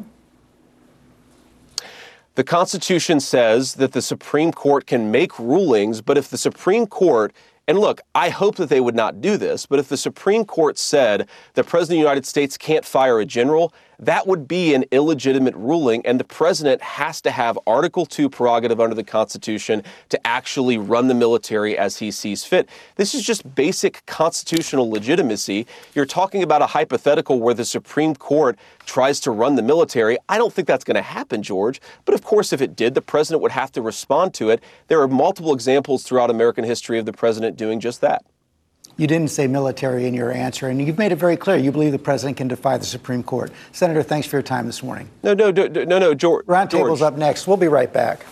[SPEAKER 26] The Constitution says that the Supreme Court can make rulings, but if the Supreme Court And look, I hope that they would not do this, but if the Supreme Court said the President of the United States can't fire a general, that would be an illegitimate ruling, and the president has to have Article 2 prerogative under the Constitution to actually run the military as he sees fit. This is just basic constitutional legitimacy. You're talking about a hypothetical where the Supreme Court tries to run the military. I don't think that's going to happen, George. But of course, if it did, the president would have to respond to it. There are multiple examples throughout American history of the president doing just that.
[SPEAKER 2] You didn't say military in your answer, and you've made it very clear you believe the president can defy the Supreme Court. Senator, thanks for your time this morning.
[SPEAKER 26] No, no, no, no, no, George.
[SPEAKER 2] Roundtable's up next. We'll be right back.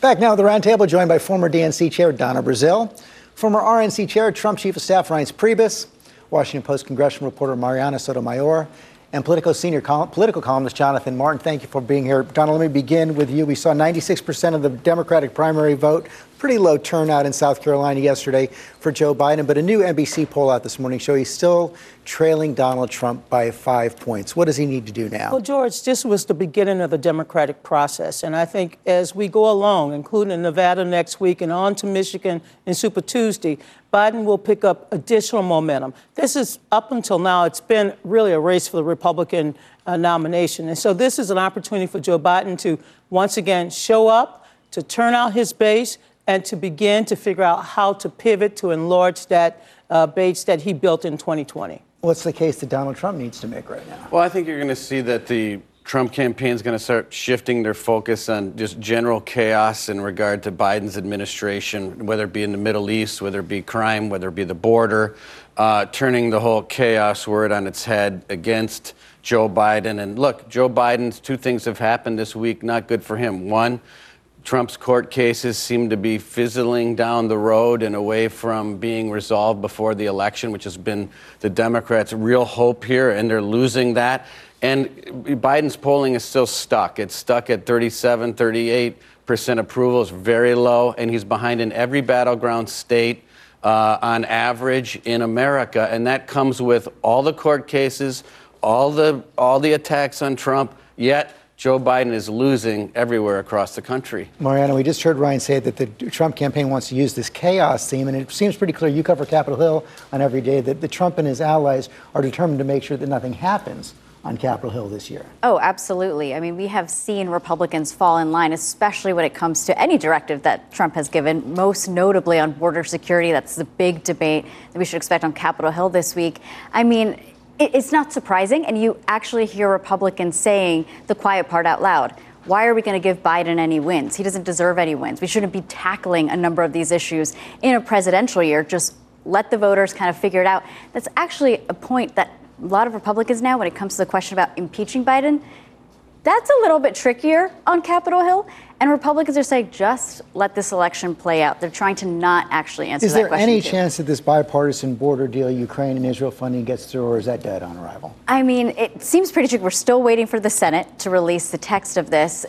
[SPEAKER 2] Back now, the roundtable joined by former DNC chair Donna Brazile, former RNC chair Trump Chief of Staff Reince Priebus, Washington Post congressional reporter Mariana Sotomayor, and Politico senior col- political columnist Jonathan Martin. Thank you for being here. Donna, let me begin with you. We saw 96% of the Democratic primary vote pretty low turnout in South Carolina yesterday for Joe Biden, but a new NBC poll out this morning show he's still trailing Donald Trump by five points. What does he need to do now?
[SPEAKER 30] Well, George, this was the beginning of the democratic process. And I think as we go along, including Nevada next week and on to Michigan and Super Tuesday, Biden will pick up additional momentum. This is up until now, it's been really a race for the Republican uh, nomination. And so this is an opportunity for Joe Biden to once again show up, to turn out his base, and to begin to figure out how to pivot to enlarge that uh, base that he built in 2020.
[SPEAKER 2] What's the case that Donald Trump needs to make right now?
[SPEAKER 31] Well, I think you're going to see that the Trump campaign is going to start shifting their focus on just general chaos in regard to Biden's administration, whether it be in the Middle East, whether it be crime, whether it be the border, uh, turning the whole chaos word on its head against Joe Biden. And look, Joe Biden's two things have happened this week, not good for him. One, Trump's court cases seem to be fizzling down the road and away from being resolved before the election, which has been the Democrats' real hope here, and they're losing that. And Biden's polling is still stuck. It's stuck at 37, 38 percent approval. It's very low, and he's behind in every battleground state uh, on average in America. And that comes with all the court cases, all the all the attacks on Trump. Yet Joe Biden is losing everywhere across the country.
[SPEAKER 2] Mariana, we just heard Reince say that the Trump campaign wants to use this chaos theme, and it seems pretty clear. You cover Capitol Hill on every day that the Trump and his allies are determined to make sure that nothing happens on Capitol Hill this year.
[SPEAKER 32] Oh, absolutely. I mean, we have seen Republicans fall in line, especially when it comes to any directive that Trump has given, most notably on border security. That's the big debate that we should expect on Capitol Hill this week. I mean, it's not surprising, and you actually hear Republicans saying the quiet part out loud. Why are we going to give Biden any wins? He doesn't deserve any wins. We shouldn't be tackling a number of these issues in a presidential year. Just let the voters kind of figure it out. That's actually a point that a lot of Republicans now, when it comes to the question about impeaching Biden, that's a little bit trickier on Capitol Hill. And Republicans are saying, just let this election play out. They're trying to not actually answer
[SPEAKER 2] is that
[SPEAKER 32] question.
[SPEAKER 2] Is there any
[SPEAKER 32] too.
[SPEAKER 2] chance that this bipartisan border deal, Ukraine and Israel funding, gets through, or is that dead on arrival?
[SPEAKER 32] I mean, it seems pretty tricky. We're still waiting for the Senate to release the text of this.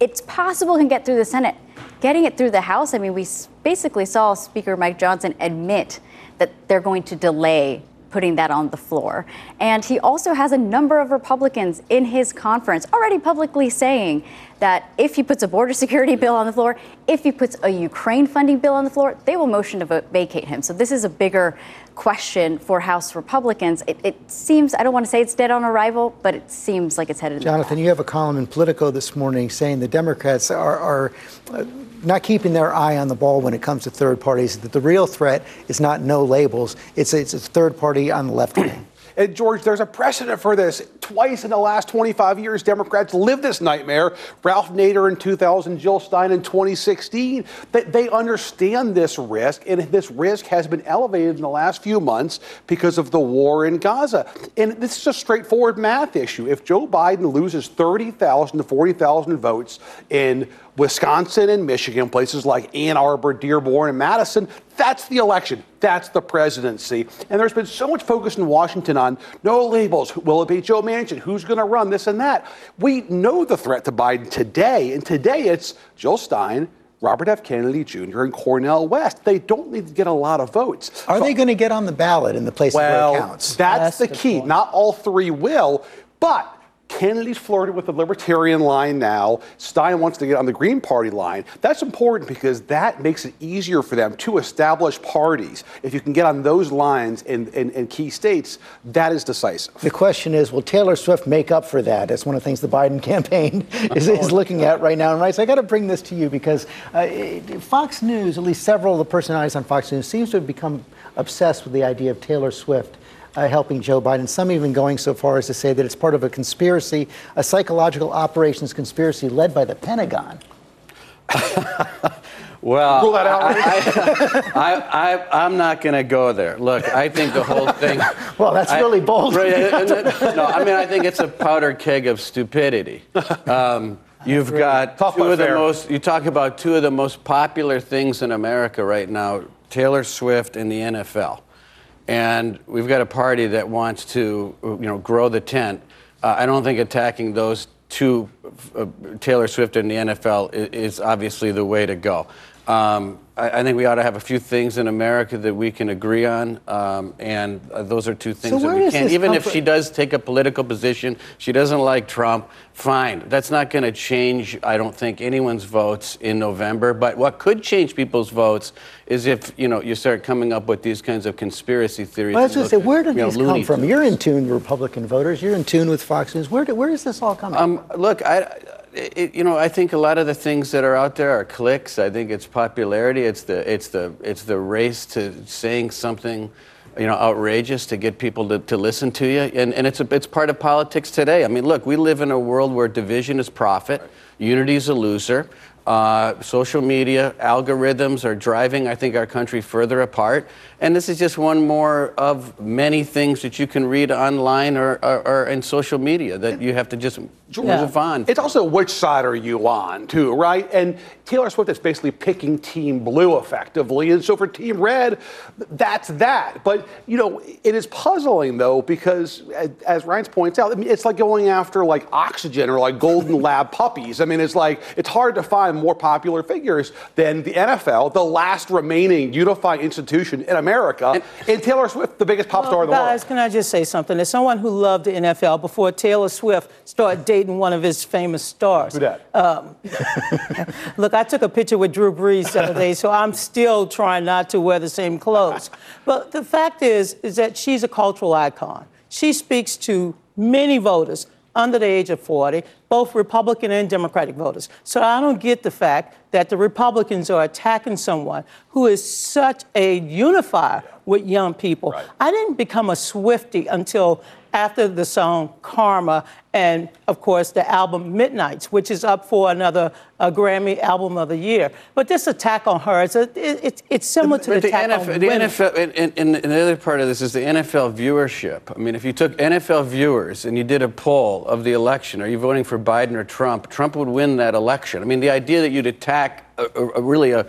[SPEAKER 32] It's possible it can get through the Senate. Getting it through the House, I mean, we basically saw Speaker Mike Johnson admit that they're going to delay putting that on the floor. And he also has a number of Republicans in his conference already publicly saying that if he puts a border security bill on the floor, if he puts a Ukraine funding bill on the floor, they will motion to vote, vacate him. So this is a bigger question for House Republicans. It, it, seems, I don't want to say it's dead on arrival, but it seems like it's headed
[SPEAKER 2] Jonathan, you have a column in Politico this morning saying the Democrats are, are uh, not keeping their eye on the ball when it comes to third parties, that the real threat is not no labels, it's, it's a third party on the left wing.
[SPEAKER 33] And George, there's a precedent for this. Twice in the last 25 years, Democrats lived this nightmare. Ralph Nader in 2000, Jill Stein in 2016. They, they understand this risk, and this risk has been elevated in the last few months because of the war in Gaza. And this is a straightforward math issue. If Joe Biden loses 30,000 to 40,000 votes in Wisconsin and Michigan, places like Ann Arbor, Dearborn, and Madison, that's the election. That's the presidency. And there's been so much focus in Washington on no labels. Will it be Joe Manchin? Who's going to run this and that? We know the threat to Biden today. And today it's Jill Stein, Robert F. Kennedy Jr. and Cornel West. They don't need to get a lot of votes.
[SPEAKER 2] Are so, they going to get on the ballot in the places
[SPEAKER 33] well,
[SPEAKER 2] where it counts?
[SPEAKER 33] That's, that's the key. Point. Not all three will, but Kennedy's flirted with the libertarian line now. Stein wants to get on the Green Party line. That's important because that makes it easier for them to establish parties. If you can get on those lines in, in, in key states, that is decisive.
[SPEAKER 2] The question is, will Taylor Swift make up for that? That's one of the things the Biden campaign is, is looking at right now. And right, so I got to bring this to you because uh, Fox News, at least several of the personalities on Fox News, seems to have become obsessed with the idea of Taylor Swift uh, helping Joe Biden. Some even going so far as to say that it's part of a conspiracy, a psychological operations conspiracy led by the Pentagon.
[SPEAKER 31] Well,
[SPEAKER 33] Rule that out.
[SPEAKER 31] I, am not going to go there. Look, I think the whole thing.
[SPEAKER 2] well, that's
[SPEAKER 31] I-
[SPEAKER 2] really bold.
[SPEAKER 31] Right, and- and- no, I mean, I think it's a powder keg of stupidity. Um, you've got
[SPEAKER 33] Talk
[SPEAKER 31] two of the
[SPEAKER 33] fair.
[SPEAKER 31] most. You talk about two of the most popular things in America right now: Taylor Swift and the NFL. And we've got a party that wants to, you know, grow the tent. Uh, I don't think attacking those two, uh, Taylor Swift and the NFL, is, is obviously the way to go. Um, I, I think we ought to have a few things in America that we can agree on, um, and uh, those are two things that we can't. Even
[SPEAKER 2] come
[SPEAKER 31] if she does take a political position, she doesn't like Trump. Fine, that's not going to change. I don't think anyone's votes in November. But what could change people's votes is if you know you start coming up with these kinds of conspiracy theories.
[SPEAKER 2] Well, I was going to say, where did
[SPEAKER 31] you know,
[SPEAKER 2] these come from? You're in tune with Republican voters. You're in tune with Fox News. Where, do, where is this all coming from?
[SPEAKER 31] Um, look, I, it, you know, I think a lot of the things that are out there are clicks. I think it's popularity. It's the, it's the, it's the race to saying something, you know, outrageous to get people to, to listen to you. And, and it's, a, it's part of politics today. I mean, look, we live in a world where division is profit, unity is a loser. Uh, social media algorithms are driving, I think, our country further apart. And this is just one more of many things that you can read online or, or, or in social media that you have to just move on.
[SPEAKER 33] It's also which side are you on, too, right? And Taylor Swift is basically picking Team Blue effectively. And so for Team Red, that's that. But, you know, it is puzzling, though, because as- as Reince points out, I mean, it's like going after like oxygen or like golden lab puppies. I mean, it's like, it's hard to find more popular figures than the NFL, the last remaining unified institution in America. And, Taylor Swift, the biggest pop star in the world.
[SPEAKER 30] Guys, can I just say something? As someone who loved the NFL before Taylor Swift started dating one of his famous stars.
[SPEAKER 33] Who that?
[SPEAKER 30] Um, look, I took a picture with Drew Brees the other day, so I'm still trying not to wear the same clothes. But the fact is, is that she's a cultural icon. She speaks to many voters under the age of 40, both Republican and Democratic voters. So I don't get the fact that the Republicans are attacking someone who is such a unifier with young people. I didn't become a Swiftie until after the song Karma and, of course, the album Midnights, which is up for another uh, Grammy Album of the Year. But this attack on her, is a, it, it, it's similar to the
[SPEAKER 31] the
[SPEAKER 30] attack
[SPEAKER 31] NFL,
[SPEAKER 30] on
[SPEAKER 31] the
[SPEAKER 30] women.
[SPEAKER 31] NFL and, and, and the other part of this is the NFL viewership. I mean, if you took NFL viewers and you did a poll of the election, are you voting for Biden or Trump? Trump would win that election. I mean, the idea that you'd attack a, a, a really a,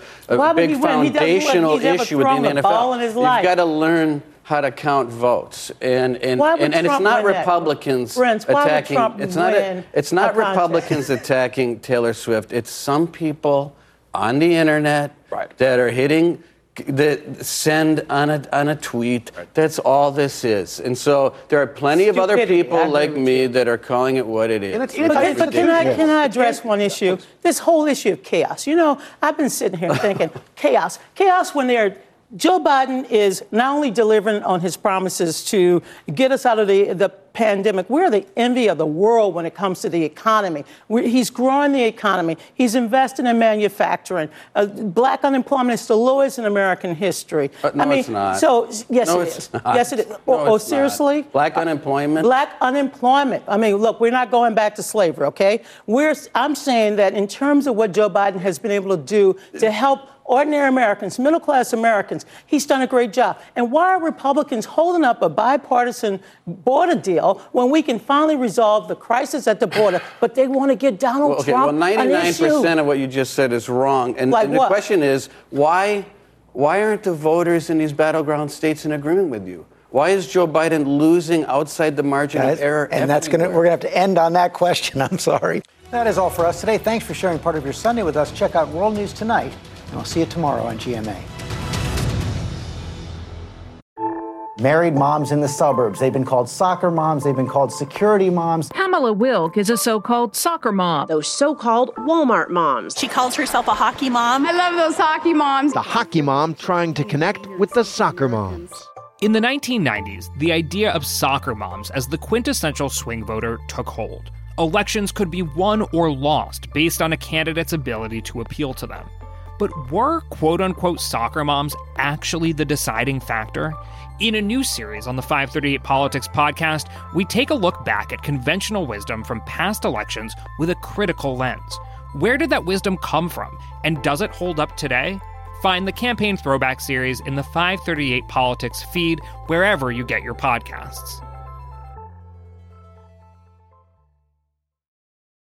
[SPEAKER 31] big
[SPEAKER 30] he? He
[SPEAKER 31] foundational issue within the NFL,
[SPEAKER 30] ball in his
[SPEAKER 31] you've got to learn how to count votes, and and
[SPEAKER 30] Why would
[SPEAKER 31] and, and it's not
[SPEAKER 30] win that?
[SPEAKER 31] Republicans
[SPEAKER 30] Brent, why would
[SPEAKER 31] attacking.
[SPEAKER 30] Trump
[SPEAKER 31] it's not.
[SPEAKER 30] win
[SPEAKER 31] A, it's not
[SPEAKER 30] a contest?
[SPEAKER 31] Republicans attacking Taylor Swift. It's some people on the internet that are hitting that send on a on a tweet. That's all this is. And so there are plenty of other
[SPEAKER 30] Stupidity. I
[SPEAKER 31] people
[SPEAKER 30] agree
[SPEAKER 31] like
[SPEAKER 30] with
[SPEAKER 31] me that are calling it what it is.
[SPEAKER 30] But, can- but can, I, can I address one issue? This whole issue of chaos. You know, I've been sitting here thinking, chaos. Chaos when they're Joe Biden is not only delivering on his promises to get us out of the, the pandemic, we're the envy of the world when it comes to the economy. we he's growing the economy, he's investing in manufacturing. Uh, black unemployment is the lowest in American history.
[SPEAKER 31] But no,
[SPEAKER 30] I mean,
[SPEAKER 31] it's not.
[SPEAKER 30] So, yes,
[SPEAKER 31] No,
[SPEAKER 30] it
[SPEAKER 31] it's not.
[SPEAKER 30] Yes, it is.
[SPEAKER 31] No,
[SPEAKER 30] oh, oh,
[SPEAKER 31] it's not.
[SPEAKER 30] seriously?
[SPEAKER 31] Black unemployment.
[SPEAKER 30] Black unemployment. I mean, look, we're not going back to slavery, okay? We're, I'm saying that in terms of what Joe Biden has been able to do to help ordinary Americans, middle class Americans, he's done a great job. And why are Republicans holding up a bipartisan border deal when we can finally resolve the crisis at the border, but they want to get Donald
[SPEAKER 31] Well, okay,
[SPEAKER 30] Trump
[SPEAKER 31] well, 99%
[SPEAKER 30] issue?
[SPEAKER 31] of what you just said is wrong. And,
[SPEAKER 30] Like
[SPEAKER 31] and the question is, why, why aren't the voters in these battleground states in agreement with you? Why is Joe Biden losing outside the margin
[SPEAKER 2] Guys,
[SPEAKER 31] of error?
[SPEAKER 2] and that's gonna we're gonna have to end on that question. I'm sorry. That is all for us today. Thanks for sharing part of your Sunday with us. Check out World News tonight, and I'll see you tomorrow on GMA. married moms in the suburbs. They've been called soccer moms, they've been called security moms.
[SPEAKER 20] Pamela Wilk is a so called soccer mom.
[SPEAKER 21] Those so called Walmart moms.
[SPEAKER 22] She calls herself a hockey mom.
[SPEAKER 34] I love those hockey moms.
[SPEAKER 24] The hockey mom trying to connect with the soccer moms.
[SPEAKER 25] In the 1990s, the idea of soccer moms as the quintessential swing voter took hold. Elections could be won or lost based on a candidate's ability to appeal to them. But were quote unquote soccer moms actually the deciding factor? In a new series on the 538 Politics podcast, we take a look back at conventional wisdom from past elections with a critical lens. Where did that wisdom come from, and does it hold up today? Find the Campaign Throwback series in the 538 Politics feed wherever you get your podcasts.